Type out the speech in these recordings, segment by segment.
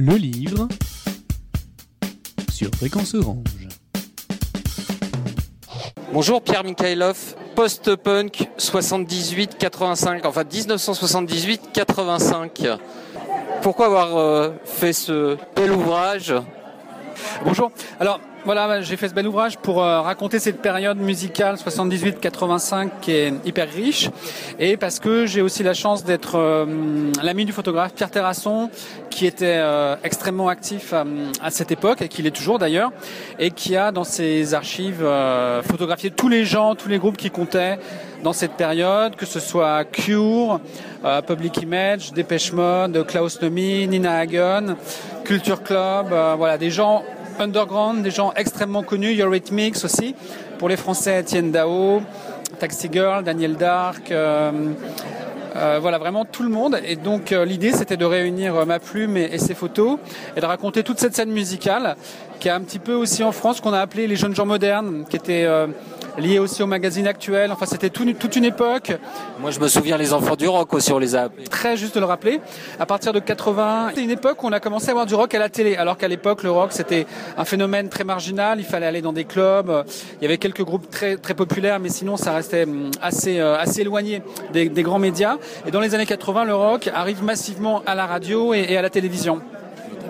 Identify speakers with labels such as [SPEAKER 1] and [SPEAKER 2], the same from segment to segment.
[SPEAKER 1] Le livre sur Fréquence Orange.
[SPEAKER 2] Bonjour Pierre Mikhailov, post-punk 78-85, enfin 1978-85. Pourquoi avoir euh, fait ce bel ouvrage?
[SPEAKER 3] Bonjour. Alors voilà, j'ai fait ce bel ouvrage pour euh, raconter cette période musicale 78-85 qui est hyper riche et parce que j'ai aussi la chance d'être euh, l'ami du photographe Pierre Terrasson qui était euh, extrêmement actif à cette époque et qui l'est toujours d'ailleurs et qui a dans ses archives photographié tous les gens, tous les groupes qui comptaient dans cette période, que ce soit Cure, Public Image, Dépêche Mode, Klaus Nomi, Nina Hagen, Culture Club, voilà des gens underground, des gens extrêmement connus, Eurythmics aussi, pour les Français, Etienne Dao, Taxi Girl, Daniel Dark, euh, euh, voilà, vraiment tout le monde. Et donc euh, l'idée, c'était de réunir ma plume et, ses photos et de raconter toute cette scène musicale qui est un petit peu aussi en France qu'on a appelé les jeunes gens modernes, qui était lié aussi au magazine actuel. Enfin, c'était toute une époque.
[SPEAKER 2] Moi, je me souviens les enfants du rock aussi, on les a.
[SPEAKER 3] Très juste de le rappeler. À partir de 80, c'est une époque où on a commencé à voir du rock à la télé, alors qu'à l'époque, le rock c'était un phénomène très marginal. Il fallait aller dans des clubs. Il y avait quelques groupes très très populaires, mais sinon, ça restait hum, assez euh, assez éloigné des, grands médias. Et dans les années 80, le rock arrive massivement à la radio et à la télévision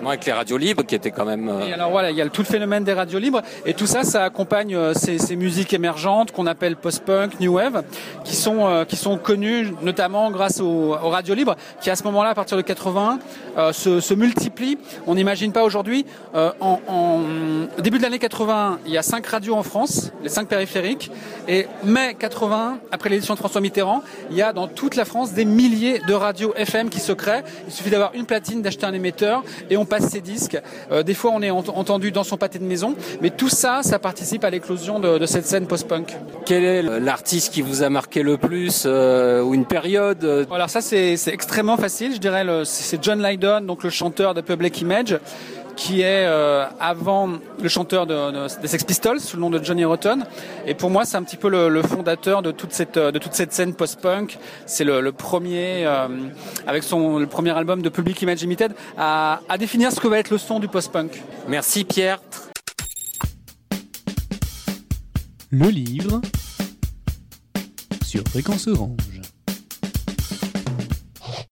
[SPEAKER 2] avec les radios libres qui étaient quand même.
[SPEAKER 3] Euh, et alors voilà, il y a tout le phénomène des radios libres et tout ça, ça accompagne euh, ces, musiques émergentes qu'on appelle post-punk, new wave, qui sont euh, qui sont connues notamment grâce aux, radios libres, qui à ce moment-là, à partir de 80, se, se, multiplient. On n'imagine pas aujourd'hui. en, en, début de l'année 80, il y a cinq radios en France, les cinq périphériques, et mai 80, après l'édition de François Mitterrand, il y a dans toute la France des milliers de radios FM qui se créent. Il suffit d'avoir une platine, d'acheter un émetteur, et on passe ses disques. Euh, des fois, on est entendu dans son pâté de maison, mais tout ça, ça participe à l'éclosion de, cette scène post-punk.
[SPEAKER 2] Quel est l'artiste qui vous a marqué le plus euh, ou une période euh
[SPEAKER 3] Alors ça, c'est extrêmement facile. Je dirais, c'est John Lydon, donc le chanteur de Public Image qui est euh, avant le chanteur de, des Sex Pistols sous le nom de Johnny Rotten. Et pour moi, c'est un petit peu le, fondateur de toute cette de toute cette scène post-punk. C'est le, premier euh, avec son le premier album de Public Image Limited à, à définir ce que va être le son du post-punk.
[SPEAKER 2] Merci Pierre.
[SPEAKER 1] Le livre sur Fréquence Orange.